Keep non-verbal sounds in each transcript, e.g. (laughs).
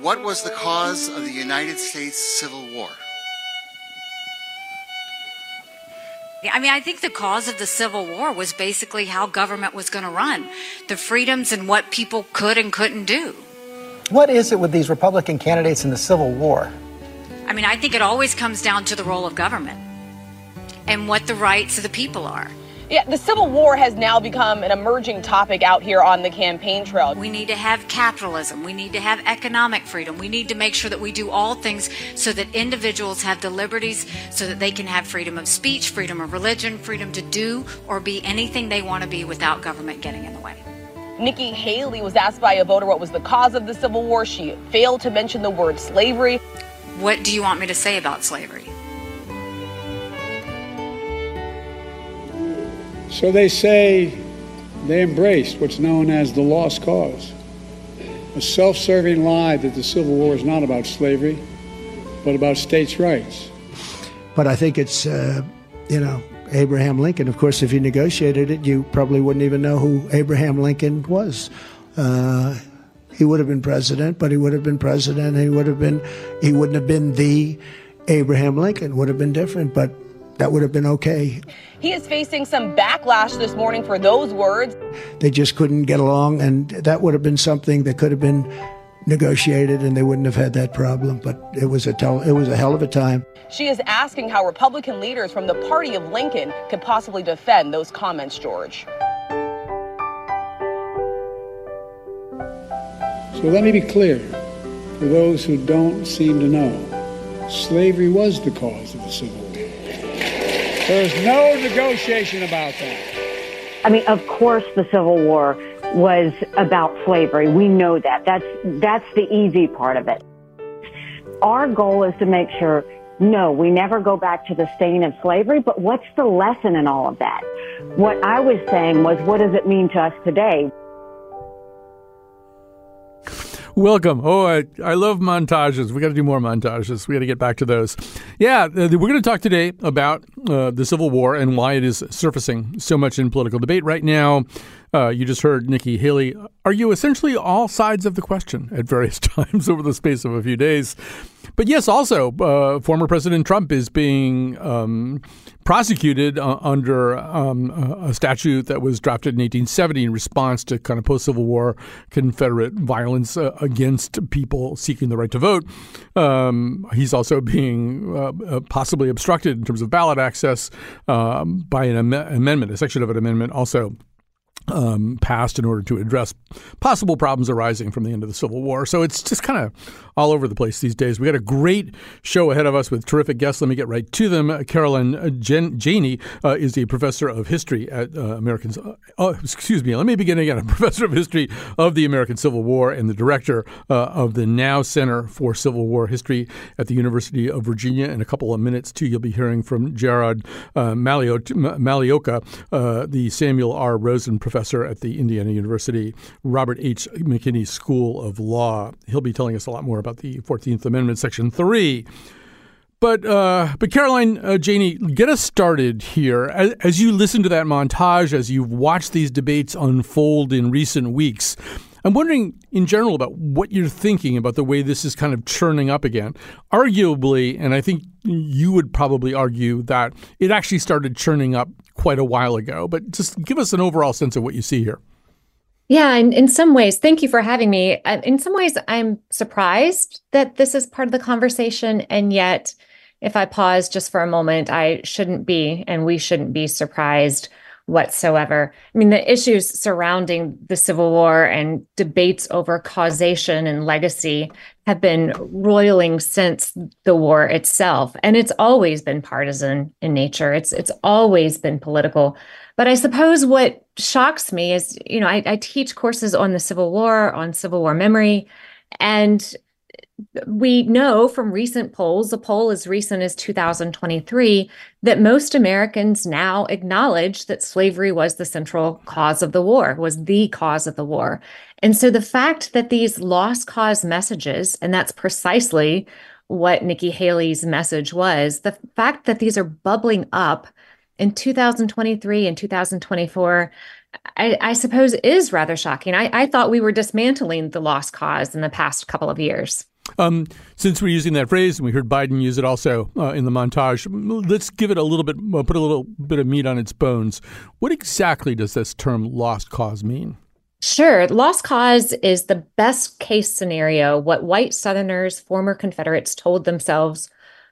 What was the cause of the United States Civil War? I mean, I think the cause of the Civil War was basically how government was going to run, the freedoms and what people could and couldn't do. What is it with these Republican candidates in the Civil War? I mean, I think it always comes down to the role of government and what the rights of the people are. Yeah, the Civil War has now become an emerging topic out here on the campaign trail. We need to have capitalism. We need to have economic freedom. We need to make sure that we do all things so that individuals have the liberties so that they can have freedom of speech, freedom of religion, freedom to do or be anything they want to be without government getting in the way. Nikki Haley was asked by a voter what was the cause of the Civil War. She failed to mention the word slavery. What do you want me to say about slavery? So they say they embraced what's known as the lost cause, a self serving lie that the Civil War is not about slavery, but about states' rights. But I think it's, uh, you know, Abraham Lincoln. Of course, if you negotiated it, you probably wouldn't even know who Abraham Lincoln was. Uh, he would have been president, but he would have been president. He would have been, he wouldn't have been the Abraham Lincoln. Would have been different, but that would have been okay. He is facing some backlash this morning for those words. They just couldn't get along, and that would have been something that could have been negotiated, and they wouldn't have had that problem. But it was a tel- it was a hell of a time. She is asking how Republican leaders from the party of Lincoln could possibly defend those comments, George. So let me be clear for those who don't seem to know slavery was the cause of the Civil War. There's no negotiation about that. I mean, of course, the Civil War was about slavery. We know that. That's that's the easy part of it. Our goal is to make sure no, we never go back to the stain of slavery, but what's the lesson in all of that? What I was saying was what does it mean to us today? Welcome. Oh, I, I love montages. We got to do more montages. We got to get back to those. Yeah, uh, we're going to talk today about uh, the Civil War and why it is surfacing so much in political debate right now. Uh, you just heard Nikki Haley argue essentially all sides of the question at various (laughs) times over the space of a few days. But yes, also, uh, former President Trump is being um, prosecuted uh, under um, a statute that was drafted in 1870 in response to kind of post Civil War Confederate violence uh, against people seeking the right to vote. Um, he's also being uh, uh, possibly obstructed in terms of ballot access um, by an am- amendment, a section of an amendment also um, passed in order to address possible problems arising from the end of the Civil War. So it's just kind of all over the place these days. We got a great show ahead of us with terrific guests. Let me get right to them. Caroline Jen- Janney uh, is the professor of history at uh, American. Uh, oh, excuse me. Let me begin again. A (laughs) professor of history of the American Civil War and the director uh, of the Nau Center for Civil War History at the University of Virginia. In a couple of minutes, too, you'll be hearing from Gerard uh, Magliocca, uh, the Samuel R. Rosen professor at the Indiana University Robert H. McKinney School of Law. He'll be telling us a lot more about the 14th Amendment, Section 3. But, uh, but Caroline uh, Janney, get us started here. As, as you listen to that montage, as you've watched these debates unfold in recent weeks, I'm wondering in general about what you're thinking about the way this is kind of churning up again. Arguably, and I think you would probably argue that it actually started churning up quite a while ago, but just give us an overall sense of what you see here. Yeah, in, in some ways, thank you for having me. Uh, in some ways, I'm surprised that this is part of the conversation. And yet, if I pause just for a moment, I shouldn't be, and we shouldn't be surprised whatsoever. I mean, the issues surrounding the Civil War and debates over causation and legacy have been roiling since the war itself. And it's always been partisan in nature. It's it's always been political. But I suppose what shocks me is, you know, I, I teach courses on the Civil War, on Civil War memory, and we know from recent polls, a poll as recent as 2023, that most Americans now acknowledge that slavery was the central cause of the war, was the cause of the war. And so the fact that these lost cause messages, and that's precisely what Nikki Haley's message was, the fact that these are bubbling up in 2023 and 2024 I, I, suppose is rather shocking. I, I, thought we were dismantling the lost cause in the past couple of years. Um, since we're using that phrase, and we heard Biden use it also uh, in the montage, let's give it a little bit, uh, put a little bit of meat on its bones. What exactly does this term "lost cause" mean? Sure. Lost cause is the best case scenario, what white Southerners, former Confederates, told themselves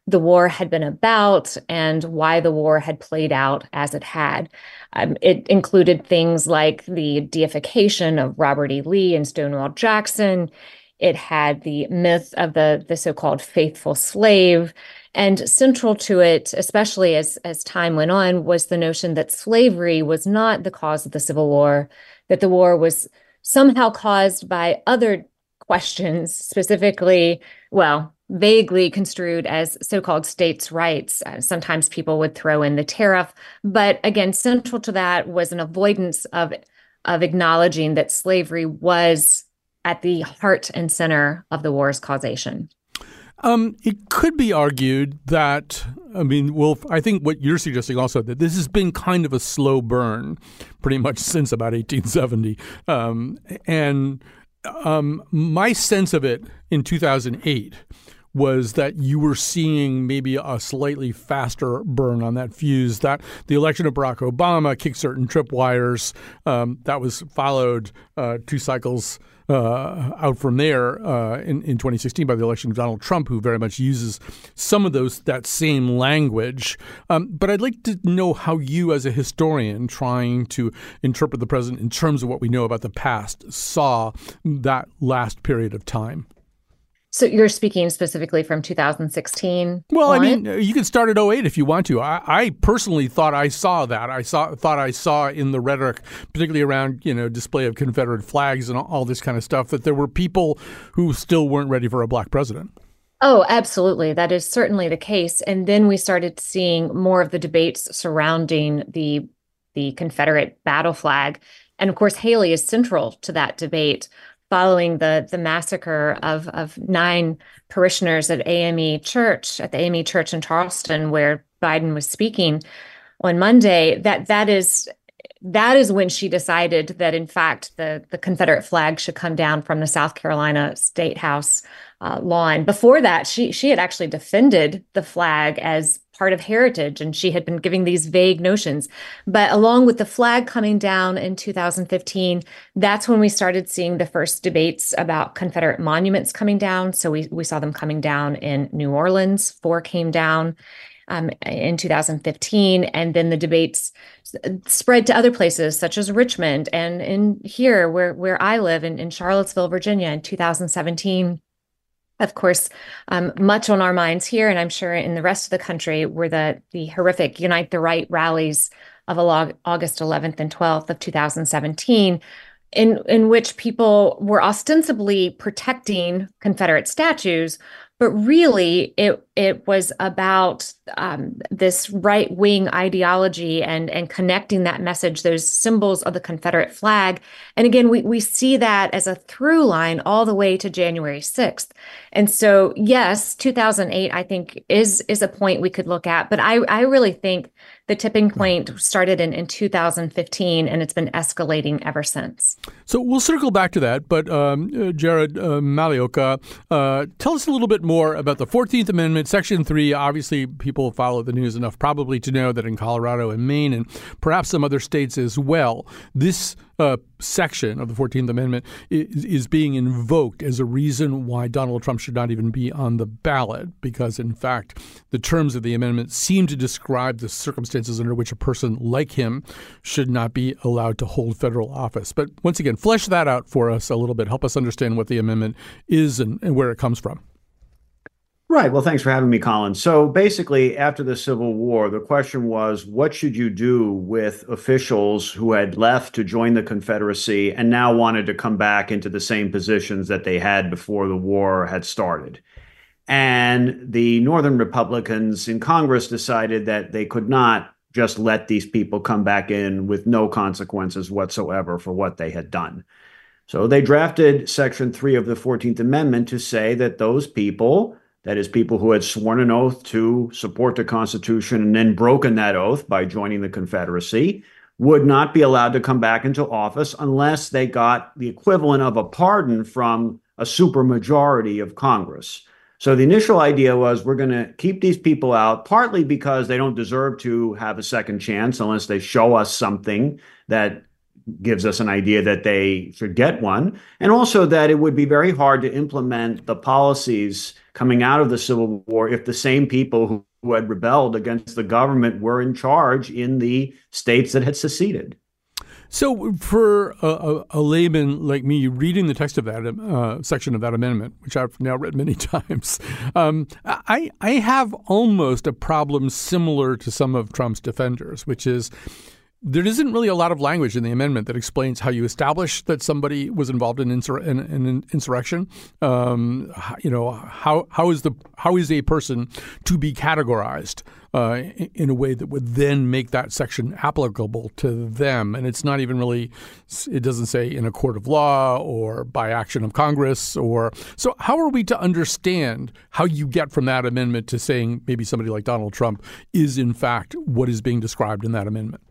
the war had been about and why the war had played out as it had. Um, it included things like the deification of Robert E. Lee and Stonewall Jackson. It had the myth of the, the so-called faithful slave. And central to it, especially as, as time went on, was the notion that slavery was not the cause of the Civil War, that the war was somehow caused by other questions, specifically, well, vaguely construed as so-called states' rights. Uh, sometimes people would throw in the tariff, but again, central to that was an avoidance of of acknowledging that slavery was at the heart and center of the war's causation. Um, it could be argued that, I mean, well, I think what you're suggesting also that this has been kind of a slow burn pretty much since about 1870. Um, and um, my sense of it in 2008 was that you were seeing maybe a slightly faster burn on that fuse. That the election of Barack Obama kicked certain tripwires. Um, that was followed uh, two cycles uh, out from there uh, in, in 2016 by the election of Donald Trump, who very much uses some of those that same language. Um, but I'd like to know how you, as a historian trying to interpret the present in terms of what we know about the past, saw that last period of time. So you're speaking specifically from 2016? Well, on? I mean, you can start at 08 if you want to. I, I, personally thought I saw that. I saw thought I saw in the rhetoric, particularly around you know display of Confederate flags and all this kind of stuff, that there were people who still weren't ready for a black president. Oh, absolutely. That is certainly the case. And then we started seeing more of the debates surrounding the the Confederate battle flag. And of course, Haley is central to that debate following the the massacre of of nine parishioners at AME Church at the AME Church in Charleston, where Biden was speaking on Monday. That that is that is when she decided that in fact the the Confederate flag should come down from the South Carolina State House uh, lawn. Before that, she she had actually defended the flag as part of heritage and she had been giving these vague notions. But along with the flag coming down in 2015 that's when we started seeing the first debates about confederate monuments coming down. So we, we saw them coming down in new orleans four came down um, in 2015 and then the debates spread to other places such as richmond. And in here where where i live in, in charlottesville virginia in 2017 of course, um, much on our minds here, and I'm sure in the rest of the country, were the the horrific Unite the Right rallies of August 11th and 12th of 2017, in in which people were ostensibly protecting Confederate statues, but really it it was about um, this right wing ideology and and connecting that message, those symbols of the Confederate flag. And again, we we see that as a through line all the way to January sixth. And so, yes, 2008 I think is is a point we could look at, but I I really think the tipping point started in, in 2015 and it's been escalating ever since. So we'll circle back to that. But um, uh, Jared uh, Magliocca, uh, tell us a little bit more about the 14th Amendment, Section 3. Obviously, people follow the news enough probably to know that in Colorado and Maine and perhaps some other states as well, this uh, section of the 14th Amendment is, is, being invoked as a reason why Donald Trump should not even be on the ballot, because in fact, the terms of the amendment seem to describe the circumstances under which a person like him should not be allowed to hold federal office. But once again, flesh that out for us a little bit. Help us understand what the amendment is and, and where it comes from. Right. Well, thanks for having me, Colin. So basically, after the Civil War, the question was what should you do with officials who had left to join the Confederacy and now wanted to come back into the same positions that they had before the war had started? And the Northern Republicans in Congress decided that they could not just let these people come back in with no consequences whatsoever for what they had done. So they drafted Section 3 of the 14th Amendment to say that those people that is, people who had sworn an oath to support the Constitution and then broken that oath by joining the Confederacy, would not be allowed to come back into office unless they got the equivalent of a pardon from a supermajority of Congress. So the initial idea was we're going to keep these people out, partly because they don't deserve to have a second chance unless they show us something that gives us an idea that they should get one, and also that it would be very hard to implement the policies coming out of the Civil War if the same people who, who had rebelled against the government were in charge in the states that had seceded. So, for a, a, a, layman like me, reading the text of that uh, section of that amendment, which I've now read many (laughs) times, um, I, I have almost a problem similar to some of Trump's defenders, which is there isn't really a lot of language in the amendment that explains how you establish that somebody was involved in, insur- in, in insurrection. Um, you know, how how is the how is a person to be categorized uh, in a way that would then make that section applicable to them? And it's not even really. It doesn't say in a court of law or by action of Congress or so. How are we to understand how you get from that amendment to saying maybe somebody like Donald Trump is in fact what is being described in that amendment?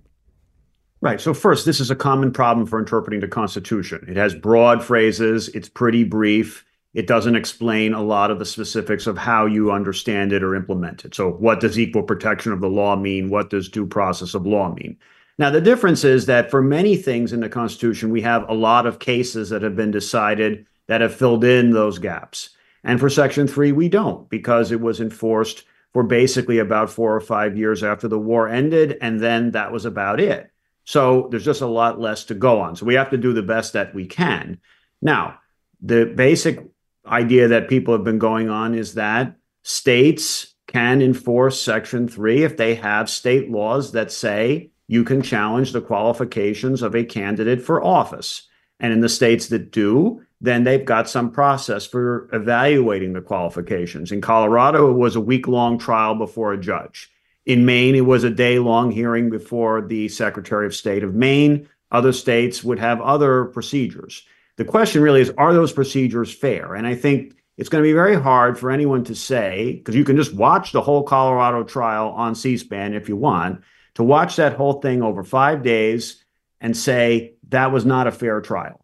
Right. So, first, this is a common problem for interpreting the Constitution. It has broad phrases, it's pretty brief. It doesn't explain a lot of the specifics of how you understand it or implement it. So, what does equal protection of the law mean? What does due process of law mean? Now, the difference is that for many things in the Constitution, we have a lot of cases that have been decided that have filled in those gaps. And for Section 3, we don't because it was enforced for basically about four or five years after the war ended. And then that was about it. So there's just a lot less to go on. So we have to do the best that we can. Now, the basic idea that people have been going on is that states can enforce Section 3 if they have state laws that say you can challenge the qualifications of a candidate for office. And in the states that do, then they've got some process for evaluating the qualifications. In Colorado, it was a week long trial before a judge. In Maine, it was a day long hearing before the Secretary of State of Maine. Other states would have other procedures. The question really is are those procedures fair? And I think it's going to be very hard for anyone to say, because you can just watch the whole Colorado trial on C SPAN if you want, to watch that whole thing over five days and say that was not a fair trial.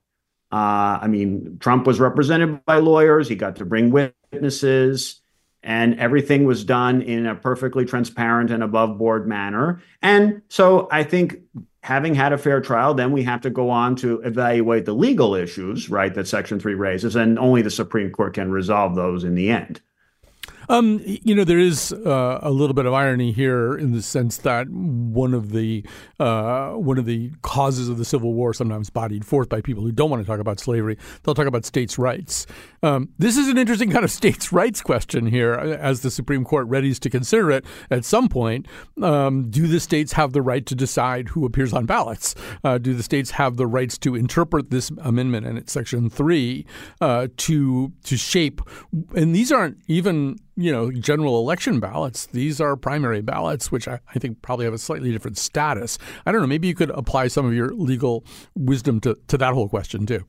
Uh, I mean, Trump was represented by lawyers, he got to bring witnesses and everything was done in a perfectly transparent and above board manner. And so I think having had a fair trial, then we have to go on to evaluate the legal issues, right, that Section 3 raises, and only the Supreme Court can resolve those in the end. Um, you know, there is uh, a little bit of irony here in the sense that one of the uh, one of the causes of the Civil War, sometimes bodied forth by people who don't want to talk about slavery, they'll talk about states' rights. Um, this is an interesting kind of (laughs) states' rights question here, uh, as the Supreme Court readies to consider it at some point. Um, do the states have the right to decide who appears on ballots? Uh, do the states have the rights to interpret this amendment and its Section Three uh, to to shape? And these aren't even you know, general election ballots. These are primary ballots, which I, I, think probably have a slightly different status. I don't know. Maybe you could apply some of your legal wisdom to, to that whole question, too.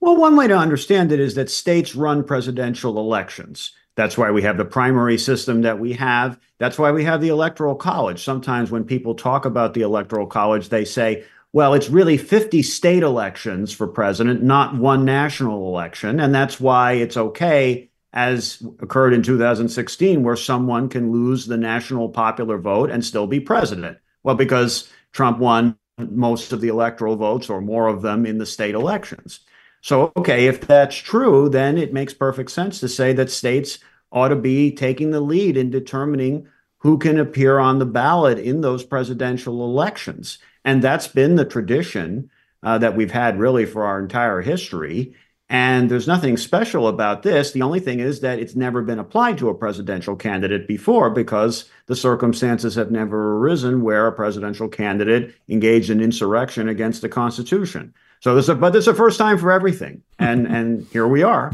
Well, one way to understand it is that states run presidential elections. That's why we have the primary system that we have. That's why we have the Electoral College. Sometimes when people talk about the Electoral College, they say, well, it's really 50 state elections for president, not one national election. And that's why it's okay as occurred in 2016, where someone can lose the national popular vote and still be president. Well, because Trump won most of the electoral votes or more of them in the state elections. So, okay, if that's true, then it makes perfect sense to say that states ought to be taking the lead in determining who can appear on the ballot in those presidential elections. And that's been the tradition uh, that we've had really for our entire history. And there's nothing special about this. The only thing is that it's never been applied to a presidential candidate before because the circumstances have never arisen where a presidential candidate engaged in insurrection against the Constitution. So this, is a, but this is a first time for everything, and and here we are.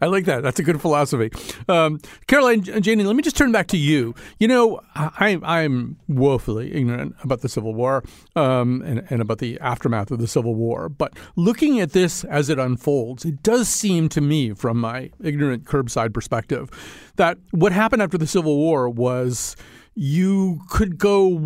I like that. That's a good philosophy. Um, Caroline, and Janney, let me just turn back to you. You know, I, I'm woefully ignorant about the Civil War um, and, and about the aftermath of the Civil War. But looking at this as it unfolds, it does seem to me, from my ignorant curbside perspective, that what happened after the Civil War was you could go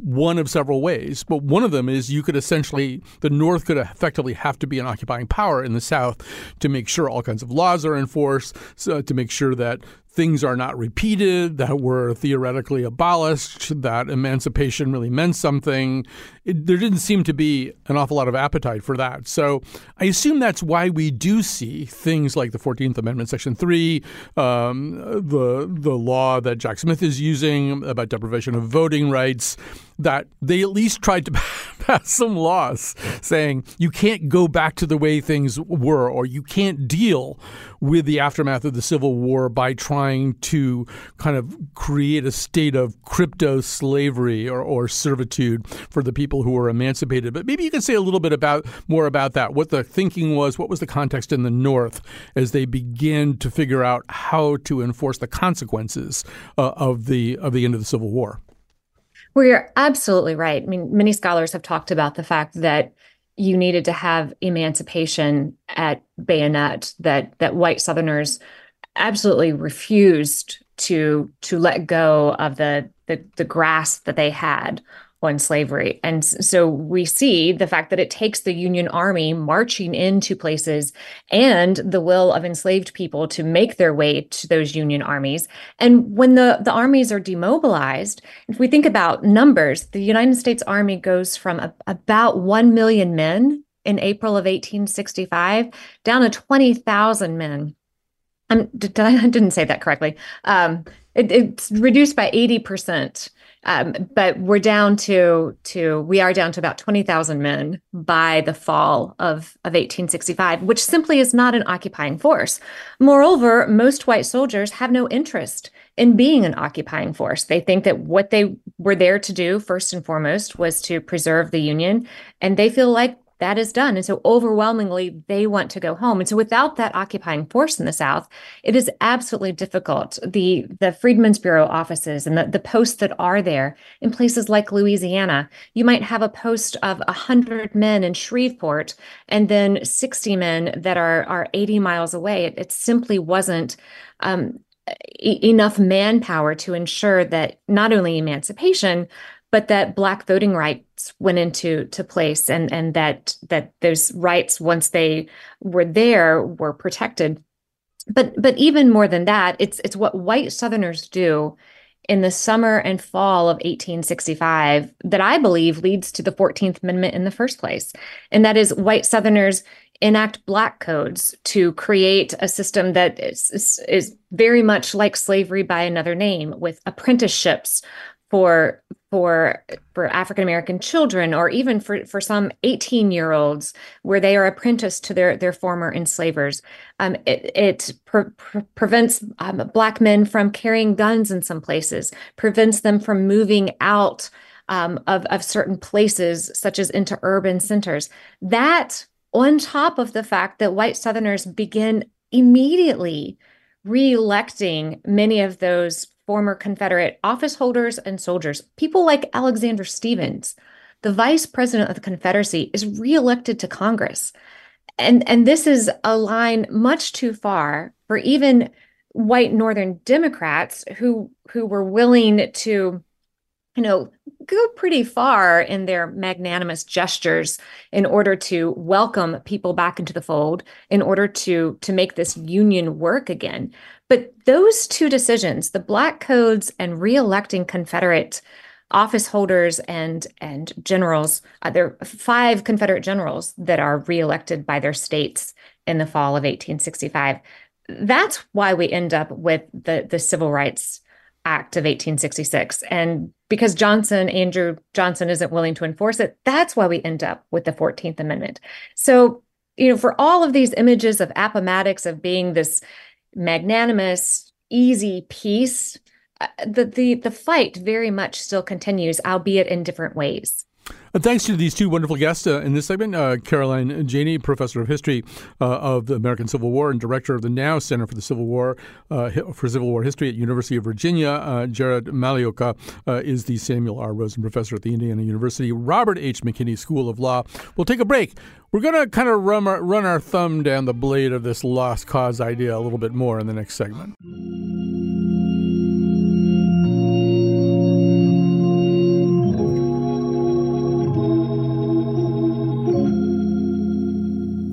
one of several ways, but one of them is you could essentially, the North could effectively have to be an occupying power in the South to make sure all kinds of laws are enforced, so to make sure that things are not repeated, that were theoretically abolished, that emancipation really meant something. It, there didn't seem to be an awful lot of appetite for that. So I assume that's why we do see things like the 14th Amendment, Section 3, um, the, the law that Jack Smith is using about deprivation of voting rights, that they at least tried to (laughs) pass some laws saying you can't go back to the way things were or you can't deal with the aftermath of the Civil War by trying to kind of create a state of crypto slavery or, or servitude for the people who were emancipated. But maybe you can say a little bit about more about that, what the thinking was, what was the context in the North as they began to figure out how to enforce the consequences uh, of the of the end of the Civil War. Well, you're absolutely right. I mean, many scholars have talked about the fact that you needed to have emancipation at bayonet that that white southerners absolutely refused to to let go of the the, the grasp that they had on slavery. And so we see the fact that it takes the Union Army marching into places and the will of enslaved people to make their way to those Union armies. And when the, the armies are demobilized, if we think about numbers, the United States Army goes from a, about 1 million men in April of 1865 down to 20,000 men. Um, did, I, (laughs) I didn't say that correctly. Um, it, it's reduced by 80%. Um, but we're down to to we are down to about twenty thousand men by the fall of of 1865, which simply is not an occupying force. Moreover, most white soldiers have no interest in being an occupying force. They think that what they were there to do, first and foremost, was to preserve the Union, and they feel like that is done. And so overwhelmingly, they want to go home. And so without that occupying force in the South, it is absolutely difficult. The the Freedmen's Bureau offices and the, the posts that are there in places like Louisiana, you might have a post of 100 men in Shreveport and then 60 men that are, are 80 miles away. It, it simply wasn't um, e- enough manpower to ensure that not only emancipation, but that black voting rights went into to place and and that that those rights once they were there were protected. But but even more than that it's it's what white southerners do in the summer and fall of 1865 that i believe leads to the 14th amendment in the first place. And that is white southerners enact black codes to create a system that is, is, is very much like slavery by another name with apprenticeships for for for African American children or even for for some 18 year olds where they are apprenticed to their their former enslavers. Um, it it pre- pre- prevents um, black men from carrying guns in some places, prevents them from moving out um, of of certain places such as into urban centers. That on top of the fact that white Southerners begin immediately re-electing many of those former Confederate office holders and soldiers. People like Alexander Stephens, the vice president of the Confederacy, is reelected to Congress. And, and this is a line much too far for even white Northern Democrats who who were willing to you know, go pretty far in their magnanimous gestures in order to welcome people back into the fold, in order to to make this union work again. But those two decisions, the black codes and reelecting Confederate office holders and and generals, uh, there are five Confederate generals that are reelected by their states in the fall of 1865. That's why we end up with the the Civil Rights Act of 1866. And because Johnson, Andrew Johnson, isn't willing to enforce it, that's why we end up with the 14th Amendment. So you know, for all of these images of Appomattox of being this magnanimous, easy peace, uh, the the the fight very much still continues, albeit in different ways. Uh, thanks to these two wonderful guests uh, in this segment uh, Caroline Janney, professor of history uh, of the American Civil War and director of the Nau Center for the Civil War uh, for Civil War History at University of Virginia. Uh, Jared Magliocca is the Samuel R. Rosen Professor at the Indiana University Robert H. McKinney School of Law. We'll take a break. We're going to kind of run run our thumb down the blade of this lost cause idea a little bit more in the next segment.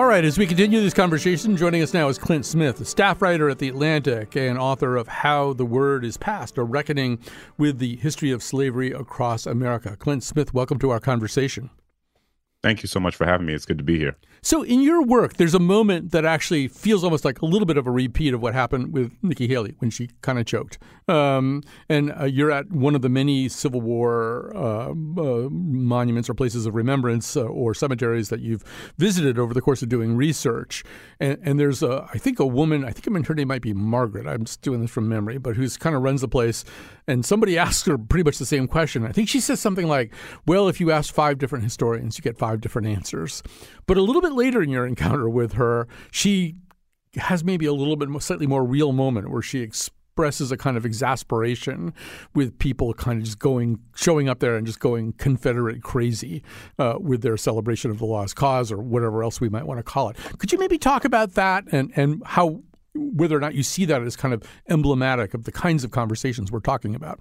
All right, as we continue this conversation, joining us now is Clint Smith, a staff writer at The Atlantic and author of How the Word is Passed, a reckoning with the history of slavery across America. Clint Smith, welcome to our conversation. Thank you so much for having me. It's good to be here. So, in your work, there's a moment that actually feels almost like a little bit of a repeat of what happened with Nikki Haley when she kind of choked. Um, and uh, you're at one of the many Civil War uh, uh, monuments or places of remembrance uh, or cemeteries that you've visited over the course of doing research. And, and there's, a, I think, a woman, I think I mean, her name might be Margaret. I'm just doing this from memory, but who's kind of runs the place. And somebody asks her pretty much the same question. I think she says something like, Well, if you ask five different historians, you get five different answers. But a little bit later in your encounter with her, she has maybe a little bit more, slightly more real moment where she expresses a kind of exasperation with people kind of just going, showing up there and just going Confederate crazy uh, with their celebration of the lost cause or whatever else we might want to call it. Could you maybe talk about that and, and how, whether or not you see that as kind of emblematic of the kinds of conversations we're talking about?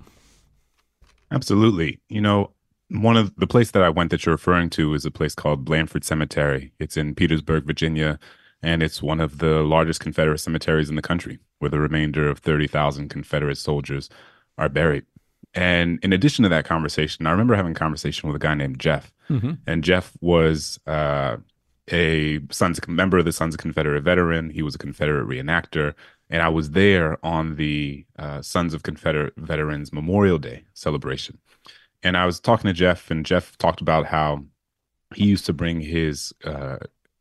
Absolutely. You know, one of the place that I went that you're referring to is a place called Blandford Cemetery. It's in Petersburg, Virginia, and it's one of the largest Confederate cemeteries in the country, where the remainder of 30,000 Confederate soldiers are buried. And in addition to that conversation, I remember having a conversation with a guy named Jeff, mm-hmm. and Jeff was uh, a Sons member of the Sons of Confederate veteran. He was a Confederate reenactor, and I was there on the uh, Sons of Confederate Veterans Memorial Day celebration and I was talking to Jeff, and Jeff talked about how he used to bring his uh,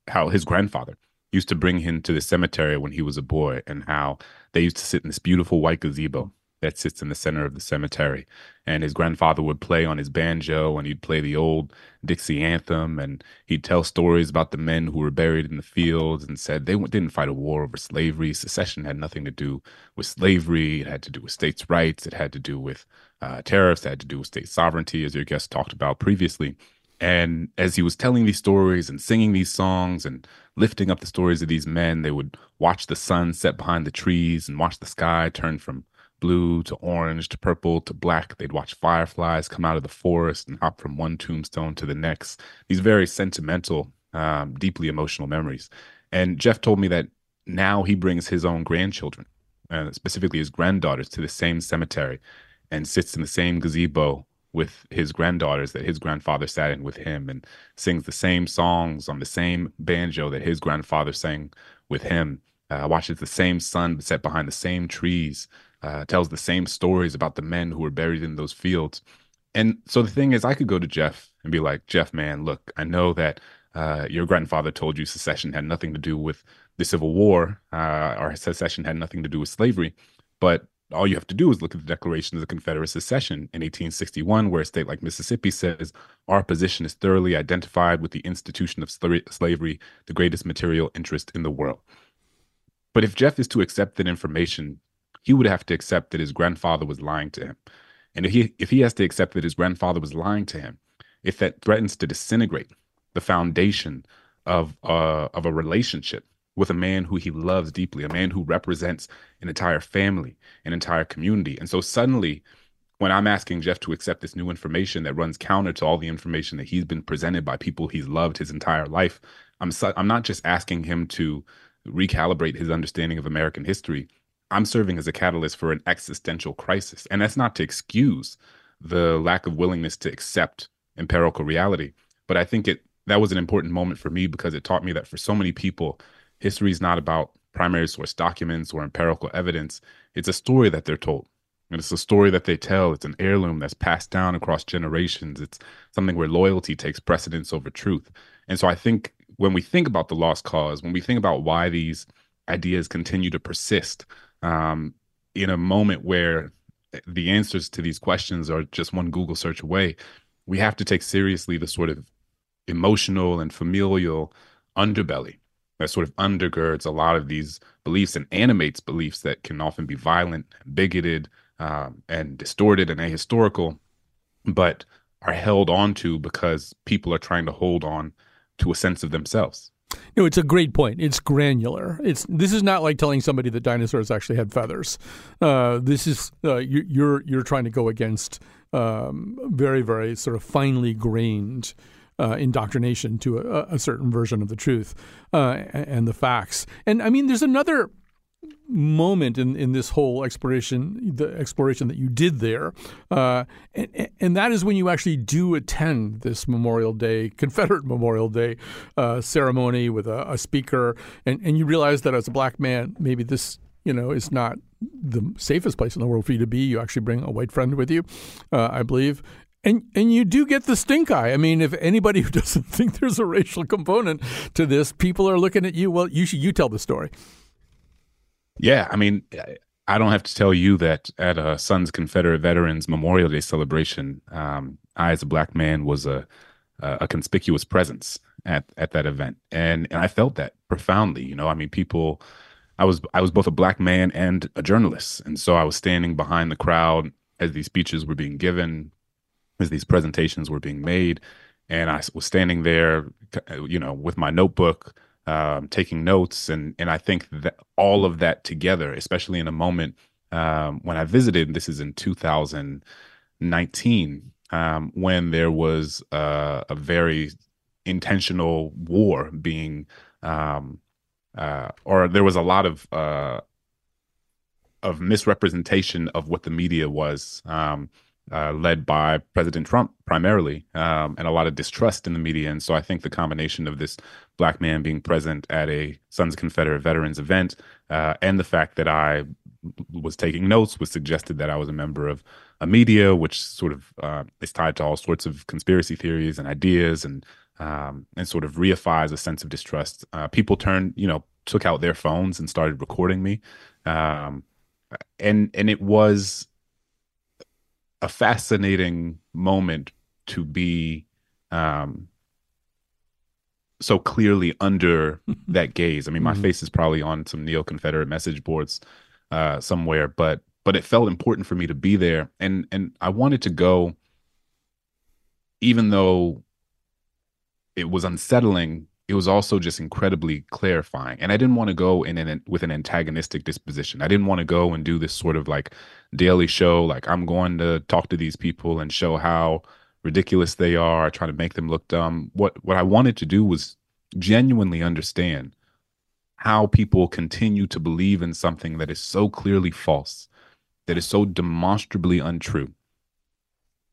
how his grandfather used to bring him to the cemetery when he was a boy, and how they used to sit in this beautiful white gazebo that sits in the center of the cemetery. And his grandfather would play on his banjo and he'd play the old Dixie anthem and he'd tell stories about the men who were buried in the fields and said they didn't fight a war over slavery. Secession had nothing to do with slavery. It had to do with states' rights. It had to do with uh, tariffs that had to do with state sovereignty, as your guest talked about previously. And as he was telling these stories and singing these songs and lifting up the stories of these men, they would watch the sun set behind the trees and watch the sky turn from blue to orange to purple to black. They'd watch fireflies come out of the forest and hop from one tombstone to the next. These very sentimental, um, deeply emotional memories. And Jeff told me that now he brings his own grandchildren, uh, specifically his granddaughters, to the same cemetery and sits in the same gazebo with his granddaughters that his grandfather sat in with him and sings the same songs on the same banjo that his grandfather sang with him. Uh, watches the same sun set behind the same trees, uh, tells the same stories about the men who were buried in those fields. And so the thing is, I could go to Jeff and be like, Jeff, man, look, I know that uh, your grandfather told you secession had nothing to do with the Civil War, uh, or secession had nothing to do with slavery, but all you have to do is look at the Declaration of the Confederate Secession in 1861, where a state like Mississippi says, Our position is thoroughly identified with the institution of slavery, the greatest material interest in the world. But if Jeff is to accept that information, he would have to accept that his grandfather was lying to him. And if he, if he has to accept that his grandfather was lying to him, if that threatens to disintegrate the foundation of, uh, of a relationship with a man who he loves deeply, a man who represents an entire family, an entire community. And so suddenly, when I'm asking Jeff to accept this new information that runs counter to all the information that he's been presented by people he's loved his entire life, I'm su- I'm not just asking him to recalibrate his understanding of American history. I'm serving as a catalyst for an existential crisis, and that's not to excuse the lack of willingness to accept empirical reality, but I think it that was an important moment for me because it taught me that for so many people History is not about primary source documents or empirical evidence. It's a story that they're told. And it's a story that they tell. It's an heirloom that's passed down across generations. It's something where loyalty takes precedence over truth. And so I think when we think about the lost cause, when we think about why these ideas continue to persist um, in a moment where the answers to these questions are just one Google search away, we have to take seriously the sort of emotional and familial underbelly that sort of undergirds a lot of these beliefs and animates beliefs that can often be violent, bigoted, um, and distorted and ahistorical, but are held onto because people are trying to hold on to a sense of themselves. No, it's a great point. It's granular. It's this is not like telling somebody that dinosaurs actually had feathers. Uh, this is uh, you, you're you're trying to go against um, very very sort of finely grained uh, indoctrination to a, a, certain version of the truth uh, and the facts. And I mean, there's another moment in, in this whole exploration, the exploration that you did there, uh, and, and, that is when you actually do attend this Memorial Day, Confederate (laughs) Memorial Day uh, ceremony with a, a, speaker, and, and you realize that as a black man, maybe this you know is not the safest place in the world for you to be. You actually bring a white friend with you, uh, I believe, and and you do get the stink eye. I mean, if anybody (laughs) who doesn't think there's a racial component to this, people are looking at you. Well, you should you tell the story. Yeah, I mean, I don't have to tell you that at a Sons Confederate Veterans Memorial Day celebration, um, I, as a black man, was a a conspicuous presence at at that event, and and I felt that profoundly. You know, I mean, people. I was I was both a black man and a journalist, and so I was standing behind the crowd as these speeches were being given, as these presentations were being made. And I was standing there, you know, with my notebook, um, taking notes. And, and I think that all of that together, especially in a moment um, when I visited, this is in 2019, um, when there was uh, a very intentional war being, um, uh, or there was a lot of, uh, of misrepresentation of what the media was. Um, uh, led by President Trump primarily, um, and a lot of distrust in the media. And so I think the combination of this black man being present at a Sons of Confederate Veterans event uh, and the fact that I was taking notes was suggested that I was a member of a media, which sort of uh, is tied to all sorts of conspiracy theories and ideas and um, and sort of reifies a sense of distrust. Uh, people turned, you know, took out their phones and started recording me. Um, and and it was a fascinating moment to be um, so clearly under (laughs) that gaze. I mean, my mm-hmm. face is probably on some neo Confederate message boards uh, somewhere, but but it felt important for me to be there, and and I wanted to go, even though it was unsettling it was also just incredibly clarifying. And I didn't want to go in an with an antagonistic disposition. I didn't want to go and do this sort of like daily show, like I'm going to talk to these people and show how ridiculous they are, trying to make them look dumb. What what I wanted to do was genuinely understand how people continue to believe in something that is so clearly false, that is so demonstrably untrue,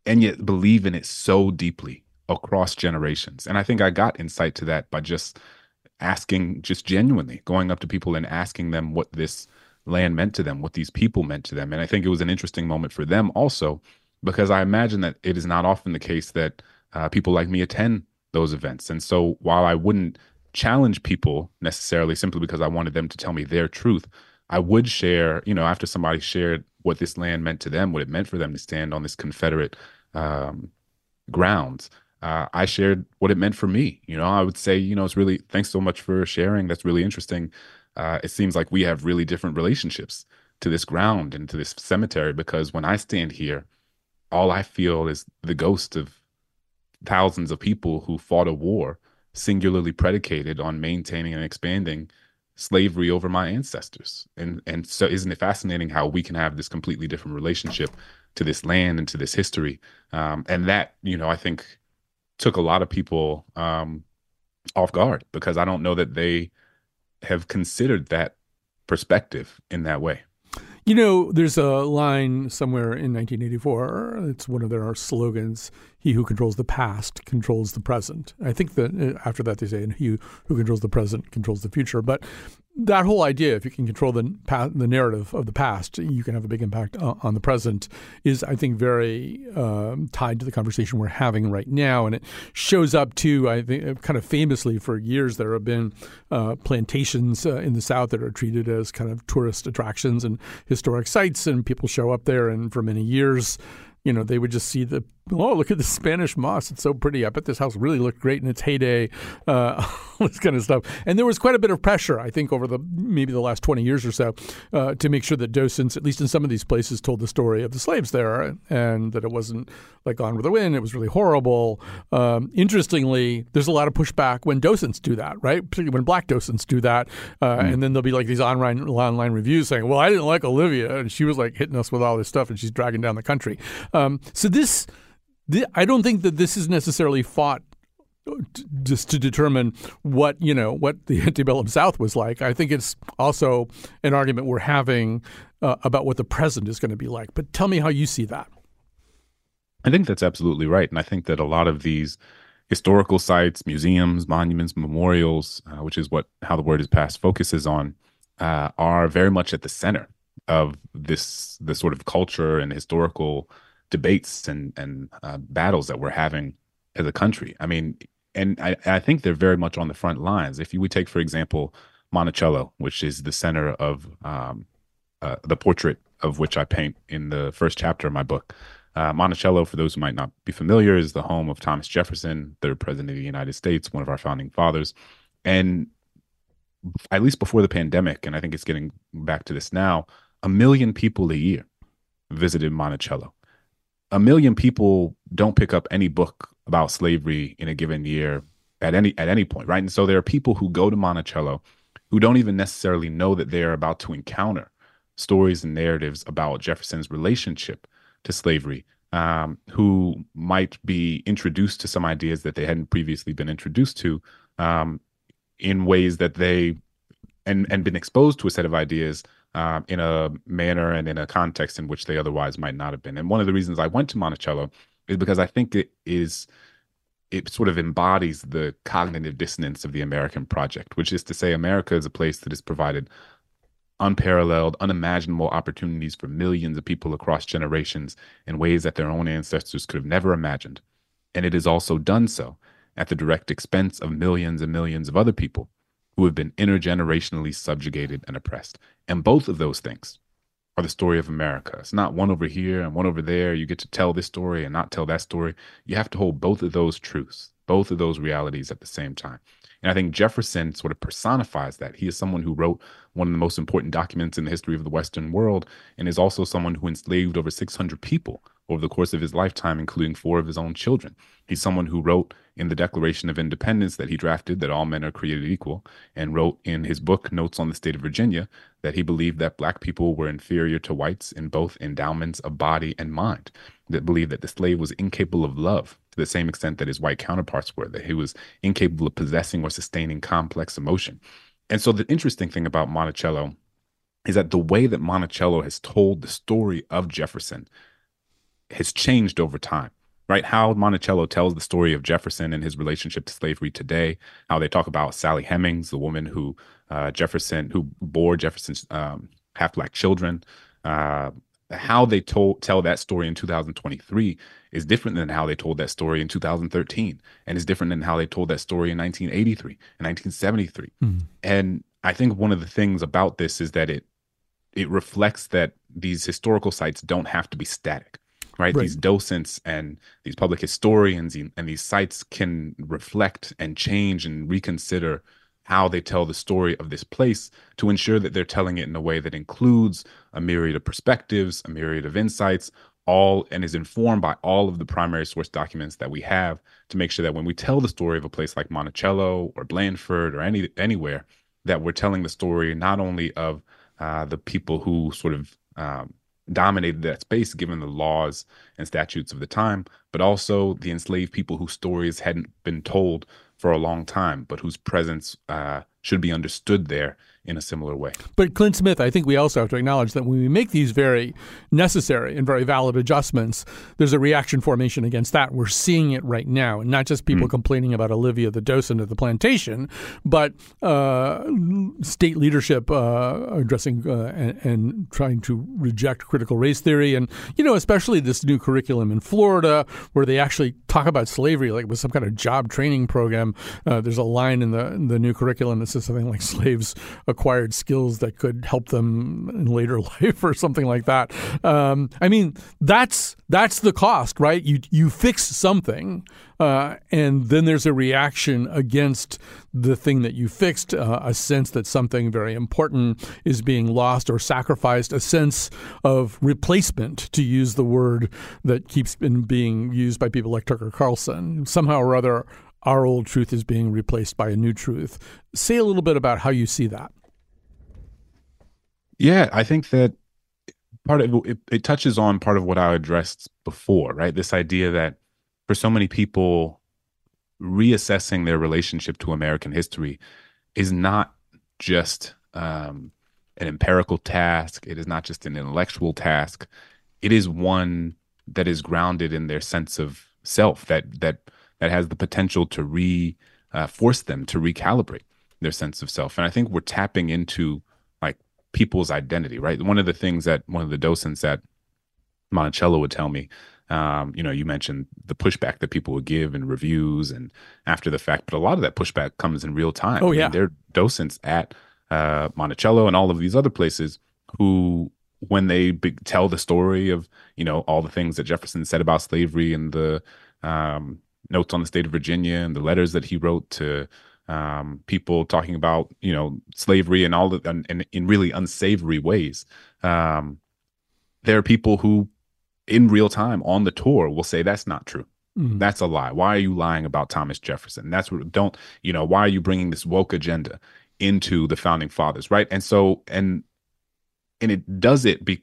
and yet believe in it so deeply across generations. And I think I got insight to that by just asking, just genuinely going up to people and asking them what this land meant to them, what these people meant to them. And I think it was an interesting moment for them also, because I imagine that it is not often the case that uh, people like me attend those events. And so while I wouldn't challenge people necessarily simply because I wanted them to tell me their truth, I would share, you know, after somebody shared what this land meant to them, what it meant for them to stand on this Confederate um, grounds. Uh, I shared what it meant for me. You know, I would say, you know, it's really thanks so much for sharing. That's really interesting. Uh, it seems like we have really different relationships to this ground and to this cemetery because when I stand here, all I feel is the ghost of thousands of people who fought a war singularly predicated on maintaining and expanding slavery over my ancestors. And and so isn't it fascinating how we can have this completely different relationship to this land and to this history? Um, and that, you know, I think took a lot of people um, off guard because I don't know that they have considered that perspective in that way. You know, there's a line somewhere in 1984. It's one of their slogans. He who controls the past controls the present. I think that uh, after that they say, and he who controls the present controls the future. But that whole idea, if you can control the the narrative of the past, you can have a big impact on the present. Is I think very um, tied to the conversation we're having right now, and it shows up too. I think uh, kind of famously for years there have been uh, plantations uh, in the South that are treated as kind of tourist attractions and historic sites, and people show up there, and for many years you know, they would just see the oh, look at the Spanish moss. It's so pretty. I bet this house really looked great in its heyday, uh, all (laughs) this kind of stuff. And there was quite a bit of pressure, I think, over the maybe the last 20 years or so uh, to make sure that docents, at least in some of these places, told the story of the slaves there and that it wasn't like Gone with the Wind. It was really horrible. Um, interestingly, there's a lot of pushback when docents do that, right? Particularly when black docents do that. Uh, mm. And then there'll be like these online, online reviews saying, well, I didn't like Olivia. And she was like hitting us with all this stuff and she's dragging down the country. Um, so this, I don't think that this is necessarily fought just to determine what you know what the (laughs) antebellum South was like. I think it's also an argument we're having uh, about what the present is going to be like. But tell me how you see that. I think that's absolutely right, and I think that a lot of these historical sites, museums, monuments, memorials, uh, which is what how the word is passed focuses on, uh, are very much at the center of this this sort of culture and historical debates and and uh, battles that we're having as a country. I mean, and I, I think they're very much on the front lines. If you would take, for example, Monticello, which is the center of um, uh, the portrait of which I paint in the first chapter of my book. Uh, Monticello, for those who might not be familiar, is the home of Thomas Jefferson, third president of the United States, one of our founding fathers. And at least before the pandemic, and I think it's getting back to this now, a million people a year visited Monticello a million people don't pick up any book about slavery in a given year at any at any point, right? And so there are people who go to Monticello who don't even necessarily know that they're about to encounter stories and narratives about Jefferson's relationship to slavery, um, who might be introduced to some ideas that they hadn't previously been introduced to um, in ways that they and and been exposed to a set of ideas uh, in a manner and in a context in which they otherwise might not have been. And one of the reasons I went to Monticello is because I think it is it sort of embodies the cognitive dissonance of the American project, which is to say, America is a place that has provided unparalleled, unimaginable opportunities for millions of people across generations in ways that their own ancestors could have never imagined. And it has also done so at the direct expense of millions and millions of other people who have been intergenerationally subjugated and oppressed. And both of those things are the story of America. It's not one over here and one over there. You get to tell this story and not tell that story. You have to hold both of those truths, both of those realities at the same time. And I think Jefferson sort of personifies that. He is someone who wrote one of the most important documents in the history of the Western world and is also someone who enslaved over 600 people over the course of his lifetime, including four of his own children. He's someone who wrote in the Declaration of Independence that he drafted that all men are created equal, and wrote in his book, Notes on the State of Virginia, that he believed that black people were inferior to whites in both endowments of body and mind, that believed that the slave was incapable of love to the same extent that his white counterparts were, that he was incapable of possessing or sustaining complex emotion. And so the interesting thing about Monticello is that the way that Monticello has told the story of Jefferson has changed over time right? How Monticello tells the story of Jefferson and his relationship to slavery today, how they talk about Sally Hemings, the woman who uh, Jefferson, who bore Jefferson's um, half black children. Uh, how they told tell that story in 2023 is different than how they told that story in 2013 and is different than how they told that story in 1983 and 1973 mm-hmm. and i think one of the things about this is that it it reflects that these historical sites don't have to be static right? right? These docents and these public historians and these sites can reflect and change and reconsider how they tell the story of this place to ensure that they're telling it in a way that includes a myriad of perspectives, a myriad of insights, all and is informed by all of the primary source documents that we have to make sure that when we tell the story of a place like Monticello or Blandford or any anywhere, that we're telling the story not only of uh, the people who sort of um, dominated that space given the laws and statutes of the time, but also the enslaved people whose stories hadn't been told for a long time, but whose presence uh, should be understood there in a similar way. But Clint Smith, I think we also have to acknowledge that when we make these very necessary and very valid adjustments, there's a reaction formation against that. We're seeing it right now, and not just people mm. complaining about Olivia, the docent at the plantation, but uh, state leadership uh, addressing uh, and, and, trying to reject critical race theory, and you know, especially this new curriculum in Florida where they actually talk about slavery like with some kind of job training program. Uh, there's a line in the in the new curriculum that says something like slaves acquired skills that could help them in later (laughs) life or something like that. Um, I mean, that's that's the cost, right? You you fix something, uh, and then there's a reaction against the thing that you fixed, uh, a sense that something very important is being lost or sacrificed, a sense of replacement, to use the word that keeps been being used by people like Tucker Carlson. Somehow or other, our old truth is being replaced by a new truth. Say a little bit about how you see that. Yeah, I think that part of it, it touches on part of what I addressed before, right? This idea that for so many people, reassessing their relationship to American history is not just um, an empirical task. It is not just an intellectual task. It is one that is grounded in their sense of self that that that has the potential to re uh, force them to recalibrate their sense of self. And I think we're tapping into people's identity, right? One of the things that one of the docents at Monticello would tell me, um, you know, you mentioned the pushback that people would give in reviews and after the fact, but a lot of that pushback comes in real time. Oh yeah, I mean, they're docents at uh, Monticello and all of these other places who when they be- tell the story of you know all the things that Jefferson said about slavery and the um, notes on the state of Virginia and the letters that he wrote to um, people talking about you know slavery and all the and, and in really unsavory ways. Um, there are people who, in real time on the tour, will say that's not true. Mm-hmm. That's a lie. Why are you lying about Thomas Jefferson? That's what don't you know? Why are you bringing this woke agenda into the founding fathers? Right. And so and and it does it. Be,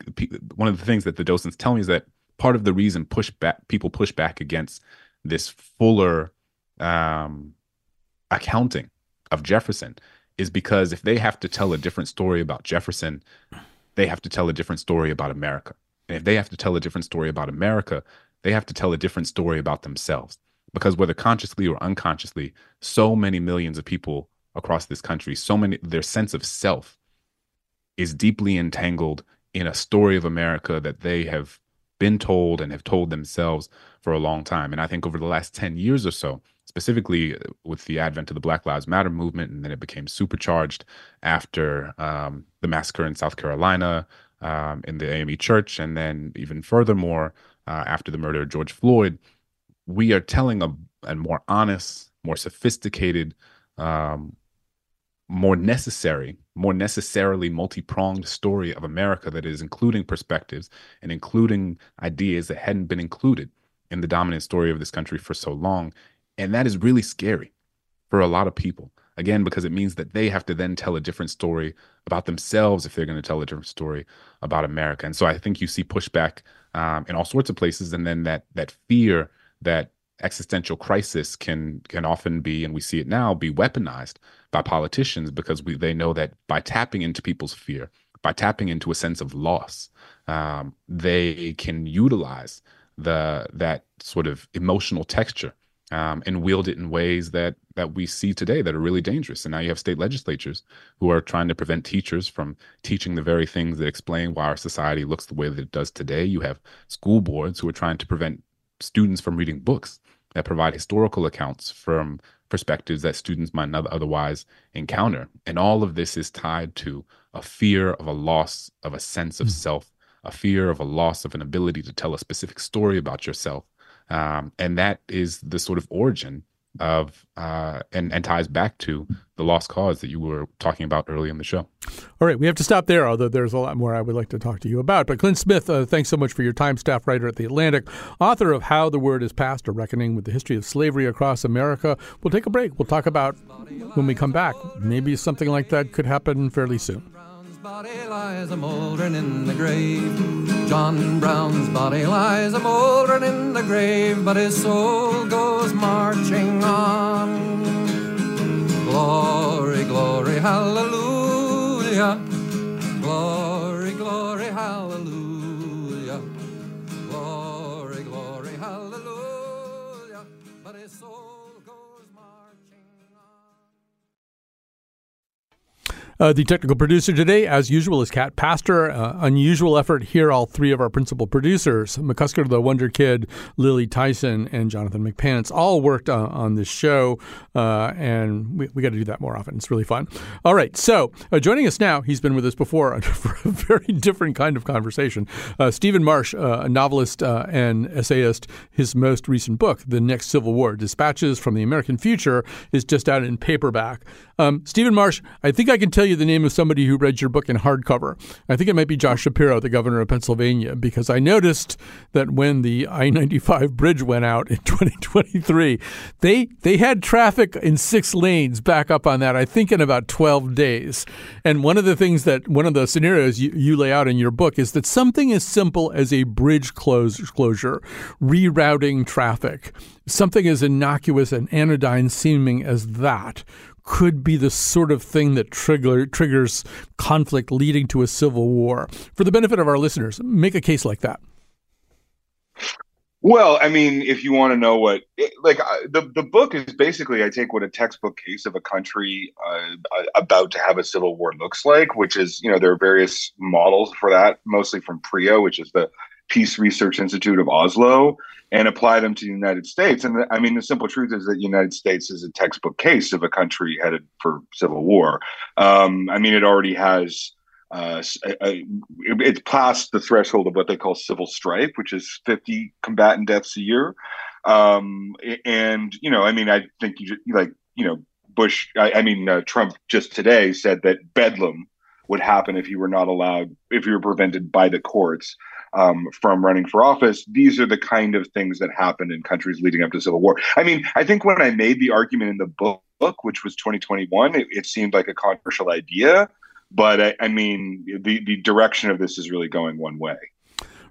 one of the things that the docents tell me is that part of the reason push back people push back against this fuller um, accounting of Jefferson is because if they have to tell a different story about Jefferson, they have to tell a different story about America. And if they have to tell a different story about America, they have to tell a different story about themselves. Because whether consciously or unconsciously, so many millions of people across this country, so many, their sense of self is deeply entangled in a story of America that they have been told and have told themselves for a long time. And I think over the last 10 years or so, specifically uh, with the advent of the Black Lives Matter movement, and then it became supercharged after um, the massacre in South Carolina um, in the AME church, and then even furthermore uh, after the murder of George Floyd, we are telling a, a more honest, more sophisticated, um, more necessary, more necessarily multi-pronged story of America that is including perspectives and including ideas that hadn't been included in the dominant story of this country for so long. And that is really scary for a lot of people. Again, because it means that they have to then tell a different story about themselves if they're going to tell a different story about America. And so I think you see pushback um, in all sorts of places, and then that that fear that existential crisis can can often be, and we see it now, be weaponized by politicians because we they know that by tapping into people's fear, by tapping into a sense of loss, um, they can utilize the that sort of emotional texture um, and wield it in ways that that we see today that are really dangerous. And now you have state legislatures who are trying to prevent teachers from teaching the very things that explain why our society looks the way that it does today. You have school boards who are trying to prevent students from reading books that provide historical accounts from perspectives that students might not otherwise encounter. And all of this is tied to a fear of a loss of a sense of mm. self, a fear of a loss of an ability to tell a specific story about yourself um, and that is the sort of origin of uh, and and ties back to the lost cause that you were talking about early in the show. All right, we have to stop there. Although there's a lot more I would like to talk to you about. But Clint Smith, uh, thanks so much for your time. Staff writer at the Atlantic, author of "How the Word Is Passed: A Reckoning with the History of Slavery Across America." We'll take a break. We'll talk about when we come back. Maybe something like that could happen fairly soon body lies a mouldering in the grave. John Brown's body lies a mouldering in the grave, but his soul goes marching on. Glory, glory, hallelujah. Glory, glory, hallelujah. Uh, the technical producer today, as usual, is Cat Pastor. Uh, unusual effort here, all three of our principal producers, McCusker the Wonder Kid, Lily Tyson, and Jonathan McPants, all worked uh, on this show, uh, and we, we got to do that more often. It's really fun. All right, so uh, joining us now, he's been with us before (laughs) for a very different kind of conversation. Uh, Stephen Marche, a novelist and essayist, his most recent book, The Next Civil War Dispatches from the American Future, is just out in paperback. Um, Stephen Marche, I think I can tell you you the name of somebody who read your book in hardcover. I think it might be Josh Shapiro, the governor of Pennsylvania, because I noticed that when the I 95 bridge went out in (laughs) 2023, they, they had traffic in six lanes back up on that, I think in about 12 days. And one of the things that, one of the scenarios you, you lay out in your book is that something as simple as a bridge close, closure, rerouting traffic, something as innocuous and anodyne seeming as that could be the sort of thing that trigger, triggers conflict leading to a civil war. For the benefit of our listeners, make a case like that. Well, I mean, if you want to know what, like, the the book is basically, I take what a textbook case of a country uh, about to have a civil war looks like, which is, you know, there are various models for that, mostly from PRIO, which is the Peace Research Institute of Oslo and apply them to the United States. And I mean, the simple truth is that the United States is a textbook case of a country headed for civil war. Um, I mean, it already has. Uh, it's past the threshold of what they call civil strife, which is 50 combatant deaths a year. Um, and you know, I mean, I think you like, you know, Bush. I, I mean, uh, Trump just today said that bedlam would happen if you were not allowed, if you were prevented by the courts um, from running for office. These are the kind of things that happened in countries leading up to civil war. I mean, I think when I made the argument in the book, which was 2021, it, it seemed like a controversial idea. But I, I, mean, the, the direction of this is really going one way.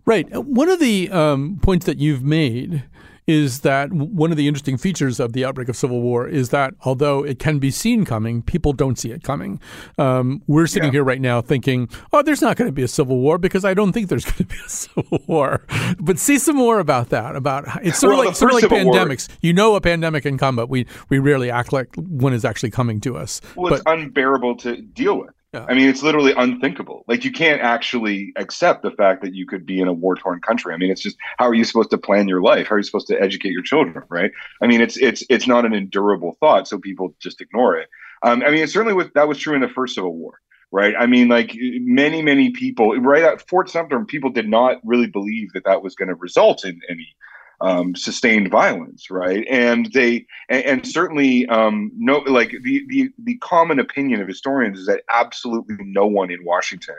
Right. One of the um, points that you've made is that one of the interesting features of the outbreak of civil war is that although it can be seen coming, people don't see it coming. Um, we're sitting yeah. here right now thinking, oh, there's not going to be a civil war because I don't think there's (laughs) going to be a civil war. But see some more about that. About it's sort well, of like sort of like pandemics. War, you know, a pandemic can come, but we we rarely act like one is actually coming to us. Well, but, it's unbearable to deal with. Yeah. I mean, it's literally unthinkable. Like you can't actually accept the fact that you could be in a war torn country. I mean, it's just how are you supposed to plan your life? How are you supposed to educate your children? Right? I mean, it's it's it's not an endurable thought, so people just ignore it. Um, I mean, certainly was that was true in the first Civil War, right? I mean, like many many people right at Fort Sumter, people did not really believe that that was going to result in any um, sustained violence, right? And they and, and certainly um, no like the, the the common opinion of historians is that absolutely no one in Washington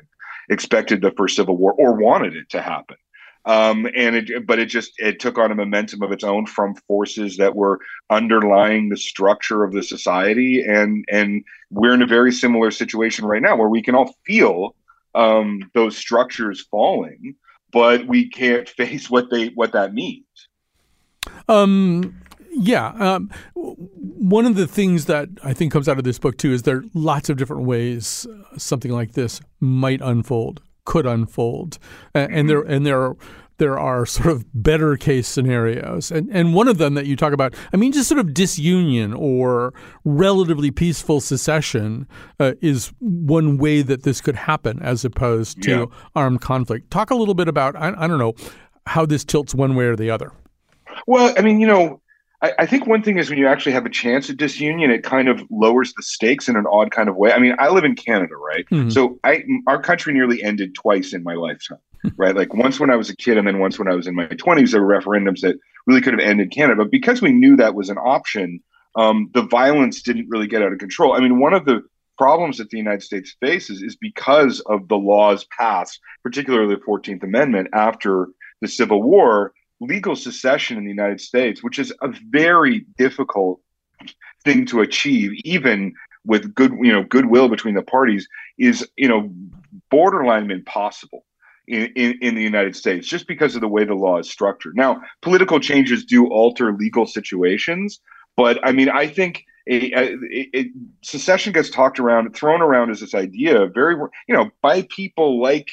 expected the first Civil War or wanted it to happen. Um, and it, but it just it took on a momentum of its own from forces that were underlying the structure of the society, and and we're in a very similar situation right now where we can all feel um, those structures falling, but we can't (laughs) face what they what that means. Um, yeah. Um, one of the things that I think comes out of this book too is there are lots of different ways something like this might unfold, could unfold, and, and there and there are there are sort of better case scenarios. And, and one of them that you talk about, I mean, just sort of disunion or relatively peaceful secession uh, is one way that this could happen as opposed to Yeah. armed conflict. Talk a little bit about, I, I don't know, how this tilts one way or the other. Well, I mean, you know, I, I think one thing is when you actually have a chance at disunion, it kind of lowers the stakes in an odd kind of way. I mean, I live in Canada, right? Mhm. So I our country nearly ended twice in my lifetime, (laughs) right? Like once when I was a kid, and then once when I was in my twenties. There were referendums that really could have ended Canada, but because we knew that was an option, um, the violence didn't really get out of control. I mean, one of the problems that the United States faces is because of the laws passed, particularly the Fourteenth Amendment after the Civil War. Legal secession in the United States, which is a very difficult thing to achieve, even with good, you know, goodwill between the parties, is you know borderline impossible in, in, in the United States just because of the way the law is structured. Now, political changes do alter legal situations, but I mean, I think secession gets talked around, thrown around as this idea, very you know, by people like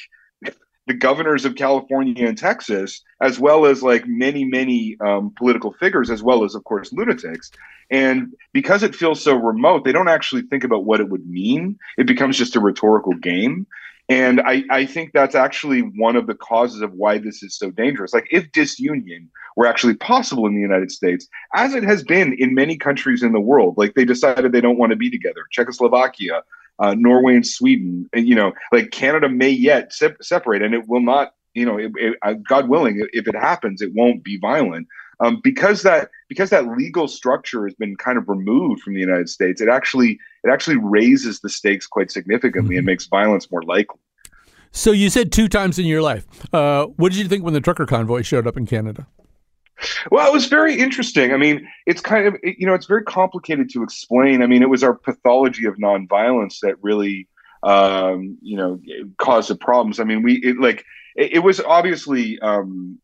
the governors of California and Texas, as well as like many, many um, political figures, as well as, of course, lunatics. And because it feels so remote, they don't actually think about what it would mean. It becomes just a rhetorical game. And I, I think that's actually one of the causes of why this is so dangerous. Like, if disunion were actually possible in the United States, as it has been in many countries in the world, like they decided they don't want to be together, Czechoslovakia, uh, Norway and Sweden. And, you know, like Canada may yet sep- separate, and it will not. You know, it, it, uh, God willing, if it happens, it won't be violent. Um, because that because that legal structure has been kind of removed from the United States, it actually it actually raises the stakes quite significantly and makes violence more likely. So you said two times in your life. Uh, what did you think when the trucker convoy showed up in Canada? Well, it was very interesting. I mean, it's kind of you know, it's very complicated to explain. I mean, it was our pathology of nonviolence that really um, you know caused the problems. I mean, we it, like it, it was obviously um,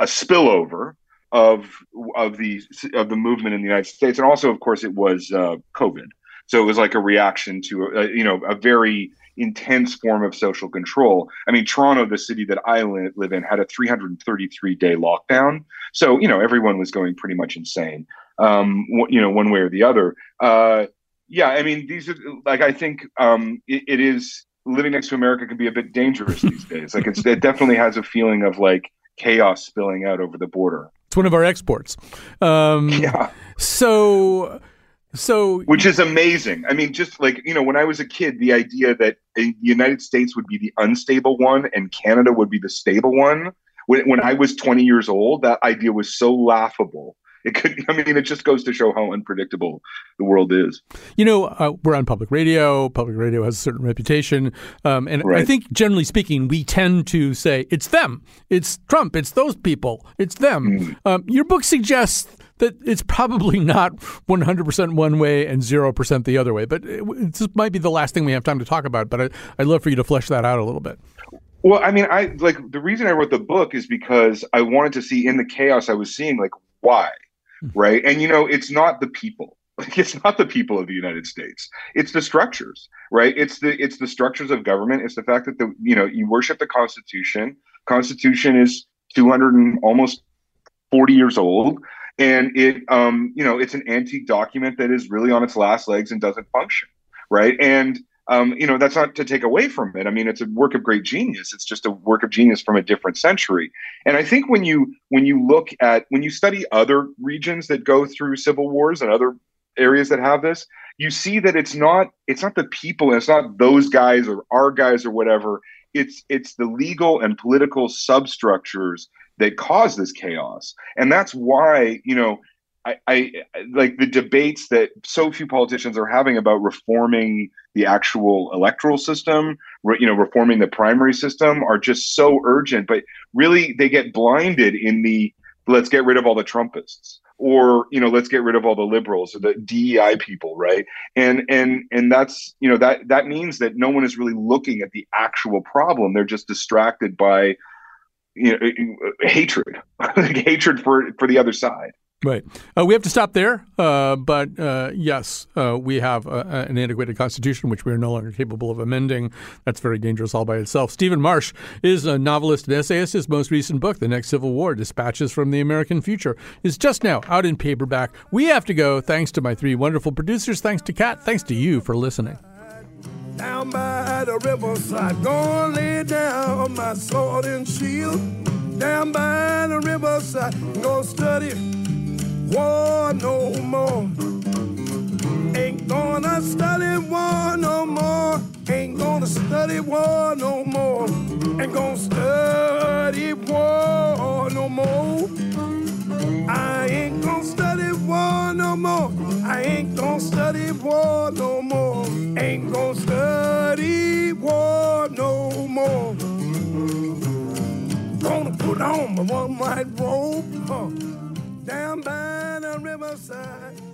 a spillover of of the of the movement in the United States, and also, of course, it was uh, COVID. So it was like a reaction to a, you know a very intense form of social control. I mean, Toronto, the city that I live in, had a 333 day lockdown. So you know everyone was going pretty much insane. Um, you know, one way or the other. Uh, yeah, I mean, these are like I think um, it, it is living next to America can be a bit dangerous (laughs) these days. Like it's, it definitely has a feeling of like chaos spilling out over the border. It's one of our exports. Um, yeah. So, so which is amazing. I mean, just like you know, when I was a kid, the idea that the United States would be the unstable one and Canada would be the stable one. When, when I was 20 years old, that idea was so laughable. It could. I mean, it just goes to show how unpredictable the world is. You know, uh, we're on public radio. Public radio has a certain reputation. Um, and I think, generally speaking, we tend to say it's them, it's Trump, it's those people, it's them. Mm. Um, your book suggests that it's probably not 100% one way and 0% the other way. But it, this might be the last thing we have time to talk about. But I, I'd love for you to flesh that out a little bit. Well, I mean, I like the reason I wrote the book is because I wanted to see in the chaos I was seeing, like why, right? And you know, it's not the people. (laughs) Like it's not the people of the United States. It's the structures, right? It's the it's the structures of government. It's the fact that the you know you worship the Constitution. Constitution is two hundred and almost forty years old, and it um you know it's an antique document that is really on its last legs and doesn't function, right? And um, you know that's not to take away from it. I mean, it's a work of great genius. It's just a work of genius from a different century. And I think when you when you look at when you study other regions that go through civil wars and other areas that have this, you see that it's not it's not the people, and it's not those guys or our guys or whatever. It's it's the legal and political substructures that cause this chaos, and that's why you know I, I like the debates that so few politicians are having about reforming the actual electoral system, re, you know, reforming the primary system are just so urgent. But really, they get blinded in the let's get rid of all the Trumpists, or you know, let's get rid of all the liberals or the DEI people, right? And and and that's you know that that means that no one is really looking at the actual problem. They're just distracted by you know hatred, (laughs) like hatred for for the other side. Right. Uh, we have to stop there. Uh, but uh, yes, uh, we have uh, an antiquated constitution, which we are no longer capable of amending. That's very dangerous all by itself. Stephen Marche is a novelist and essayist. His most recent book, The Next Civil War Dispatches from the American Future, is just now out in paperback. We have to go. Thanks to my three wonderful producers. Thanks to Cat. Thanks to you for listening. Down by the riverside, gonna lay down my sword and shield. Down by the riverside, gonna study war no more. Ain't gonna study war no more. Ain't gonna study war no more. Ain't gonna study war no more. I ain't gonna study war no more. I ain't gonna study war no more. Ain't gonna study war no more. Gonna put on my one white robe huh, down by the riverside.